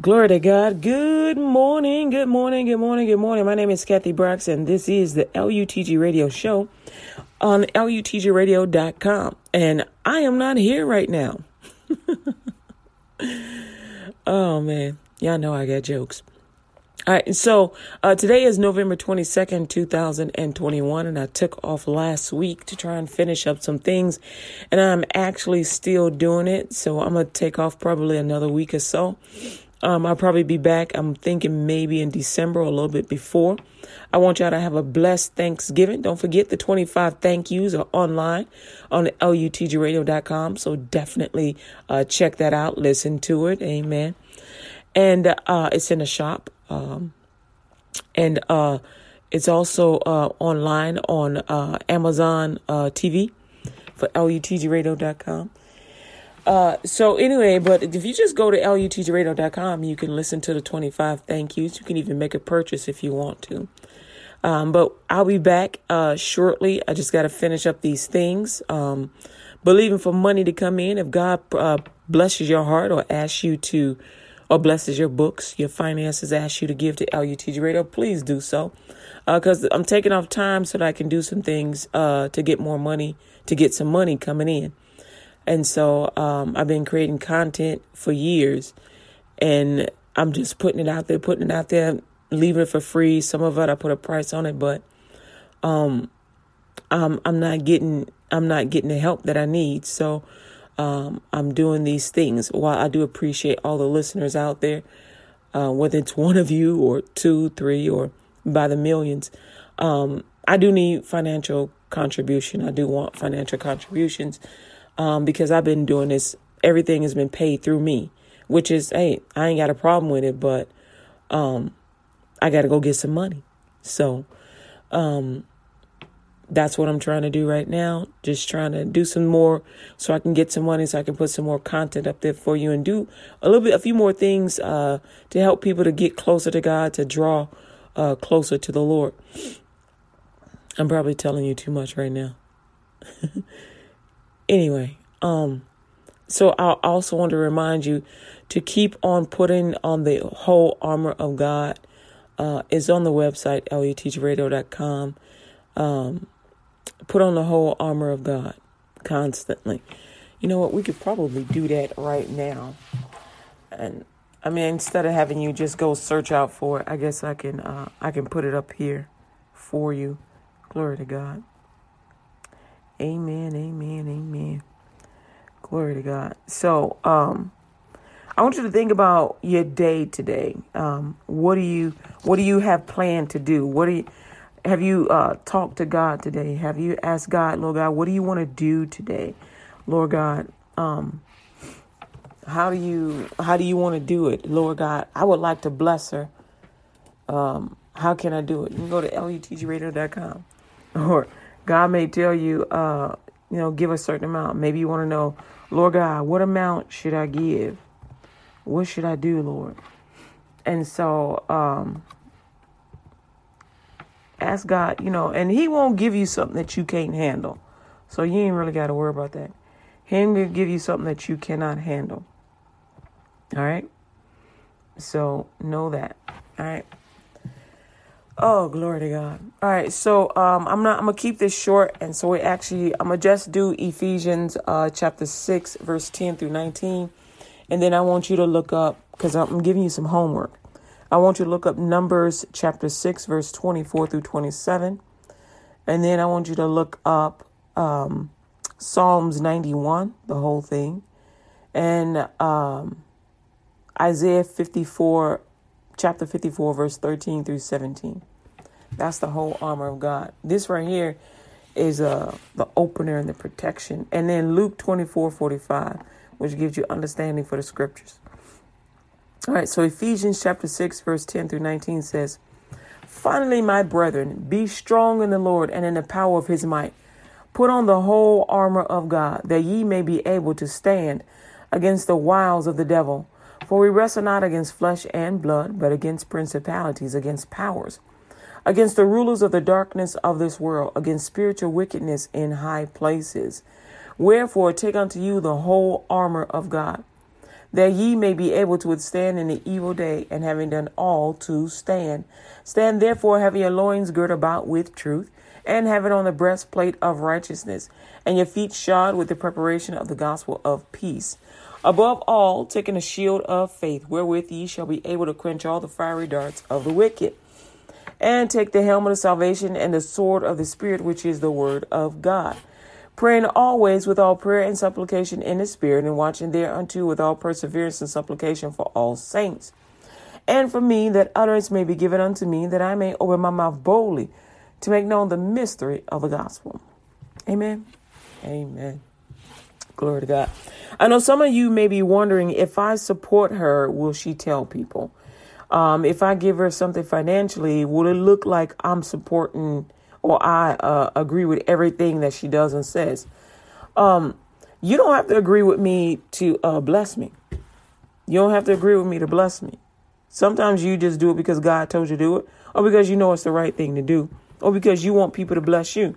Glory to God. Good morning, good morning, good morning, good morning. My name is Kathy Braxton. This is the LUTG Radio Show on LUTGRadio.com. And I am not here right now. oh, man. Y'all know I got jokes. All right, so uh, today is November 22nd, 2021, and I took off last week to try and finish up some things, and I'm actually still doing it. So I'm going to take off probably another week or so. Um, I'll probably be back. I'm thinking maybe in December a little bit before. I want y'all to have a blessed Thanksgiving. Don't forget the 25 thank yous are online on lutgradio.com. So definitely uh, check that out. Listen to it. Amen. And uh, it's in the shop. Um, and uh, it's also uh, online on uh, Amazon uh, TV for lutgradio.com. Uh, so anyway, but if you just go to lutgradio.com, you can listen to the 25 thank yous. You can even make a purchase if you want to. Um, but I'll be back uh, shortly. I just got to finish up these things. Um, believing for money to come in. If God uh, blesses your heart or asks you to, or blesses your books, your finances, asks you to give to LUTG Radio, please do so. Because uh, I'm taking off time so that I can do some things uh, to get more money, to get some money coming in. And so um, I've been creating content for years and I'm just putting it out there, putting it out there, leaving it for free. Some of it I put a price on it, but um, I'm I'm not getting I'm not getting the help that I need. So um, I'm doing these things. While I do appreciate all the listeners out there, uh, whether it's one of you or two, three, or by the millions, um, I do need financial contribution. I do want financial contributions um, because I've been doing this. Everything has been paid through me, which is, hey, I ain't got a problem with it, but um, I got to go get some money. So um, that's what I'm trying to do right now. Just trying to do some more so I can get some money so I can put some more content up there for you and do a little bit, a few more things uh, to help people to get closer to God, to draw uh, closer to the Lord. I'm probably telling you too much right now. Anyway, um, so I also want to remind you to keep on putting on the whole armor of God. Uh, is on the website lutgradio.com. Um, put on the whole armor of God constantly. You know what? We could probably do that right now. And I mean, instead of having you just go search out for it, I guess I can uh, I can put it up here for you. Glory to God. Amen. Glory to God. So, um, I want you to think about your day today. Um, what do you what do you have planned to do? What do you have you uh, talked to God today? Have you asked God, Lord God, what do you want to do today? Lord God, um, how do you how do you want to do it? Lord God, I would like to bless her. Um, how can I do it? You can go to lutgradio.com or God may tell you, uh, you know, give a certain amount. Maybe you want to know, Lord God, what amount should I give? What should I do, Lord? And so, um, ask God, you know, and He won't give you something that you can't handle. So you ain't really got to worry about that. He ain't gonna give you something that you cannot handle. All right. So know that. All right. Oh, glory to God. All right, so um, I'm not. I'm gonna keep this short, and so we actually, I'm gonna just do Ephesians uh, chapter six, verse ten through nineteen, and then I want you to look up because I'm giving you some homework. I want you to look up Numbers chapter six, verse twenty-four through twenty-seven, and then I want you to look up um, Psalms ninety-one, the whole thing, and um, Isaiah fifty-four chapter 54, verse 13 through 17. That's the whole armor of God. This right here is uh, the opener and the protection. And then Luke 24, 45, which gives you understanding for the scriptures. All right, so Ephesians chapter 6, verse 10 through 19 says, Finally, my brethren, be strong in the Lord and in the power of his might. Put on the whole armor of God, that ye may be able to stand against the wiles of the devil. For we wrestle not against flesh and blood, but against principalities, against powers, against the rulers of the darkness of this world, against spiritual wickedness in high places. Wherefore, take unto you the whole armor of God, that ye may be able to withstand in the evil day, and having done all to stand. Stand therefore, having your loins girt about with truth, and having on the breastplate of righteousness, and your feet shod with the preparation of the gospel of peace. Above all, taking a shield of faith, wherewith ye shall be able to quench all the fiery darts of the wicked. And take the helmet of salvation and the sword of the Spirit, which is the word of God praying always with all prayer and supplication in the Spirit, and watching thereunto with all perseverance and supplication for all saints. And for me, that utterance may be given unto me, that I may open my mouth boldly to make known the mystery of the gospel. Amen. Amen. Glory to God. I know some of you may be wondering if I support her, will she tell people? Um, if I give her something financially, will it look like I'm supporting or I uh, agree with everything that she does and says. Um, you don't have to agree with me to uh, bless me. You don't have to agree with me to bless me. Sometimes you just do it because God told you to do it, or because you know it's the right thing to do, or because you want people to bless you.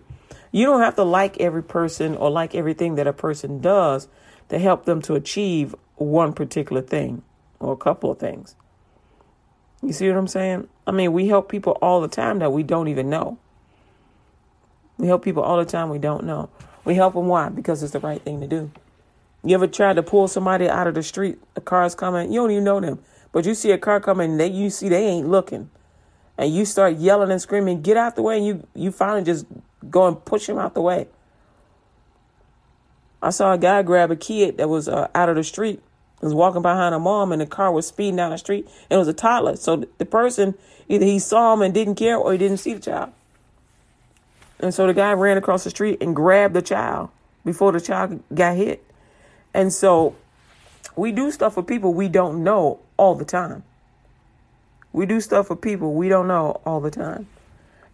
You don't have to like every person or like everything that a person does to help them to achieve one particular thing or a couple of things. You see what I'm saying? I mean, we help people all the time that we don't even know. We help people all the time we don't know. We help them why? Because it's the right thing to do. You ever tried to pull somebody out of the street? A car's coming, you don't even know them, but you see a car coming, they you see they ain't looking, and you start yelling and screaming, "Get out the way!" And you you finally just go and push him out the way. I saw a guy grab a kid that was uh, out of the street, was walking behind a mom, and the car was speeding down the street, and it was a toddler. So the person either he saw him and didn't care, or he didn't see the child. And so the guy ran across the street and grabbed the child before the child got hit. And so we do stuff for people we don't know all the time. We do stuff for people we don't know all the time.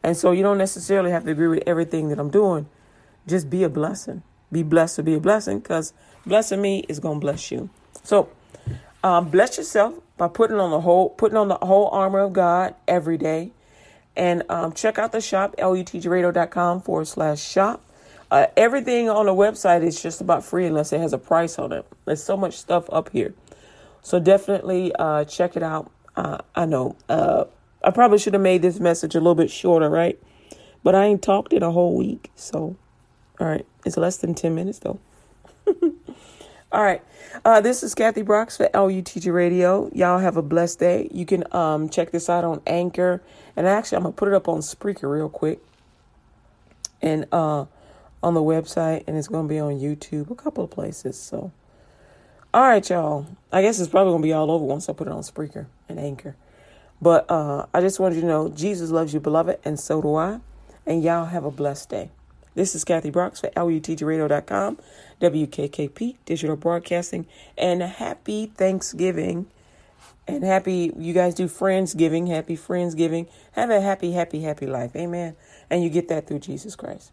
And so you don't necessarily have to agree with everything that I'm doing. Just be a blessing. Be blessed to be a blessing because blessing me is going to bless you. So um, bless yourself by putting on the whole putting on the whole armor of God every day. And um, check out the shop, lutgradio.com forward slash shop. Uh, everything on the website is just about free unless it has a price on it. There's so much stuff up here. So definitely uh, check it out. Uh, I know uh, I probably should have made this message a little bit shorter, right? But I ain't talked in a whole week. So, all right. It's less than 10 minutes, though. All right. Uh, this is Kathy Brooks for LUTG Radio. Y'all have a blessed day. You can um, check this out on Anchor. And actually, I'm going to put it up on Spreaker real quick. And uh, on the website. And it's going to be on YouTube, a couple of places. So, all right, y'all. I guess it's probably going to be all over once I put it on Spreaker and Anchor. But uh, I just wanted you to know Jesus loves you, beloved, and so do I. And y'all have a blessed day. This is Kathy Brooks for LUTGRadio.com, WKKP Digital Broadcasting, and happy Thanksgiving. And happy, you guys do Friendsgiving, happy Friendsgiving. Have a happy, happy, happy life. Amen. And you get that through Jesus Christ.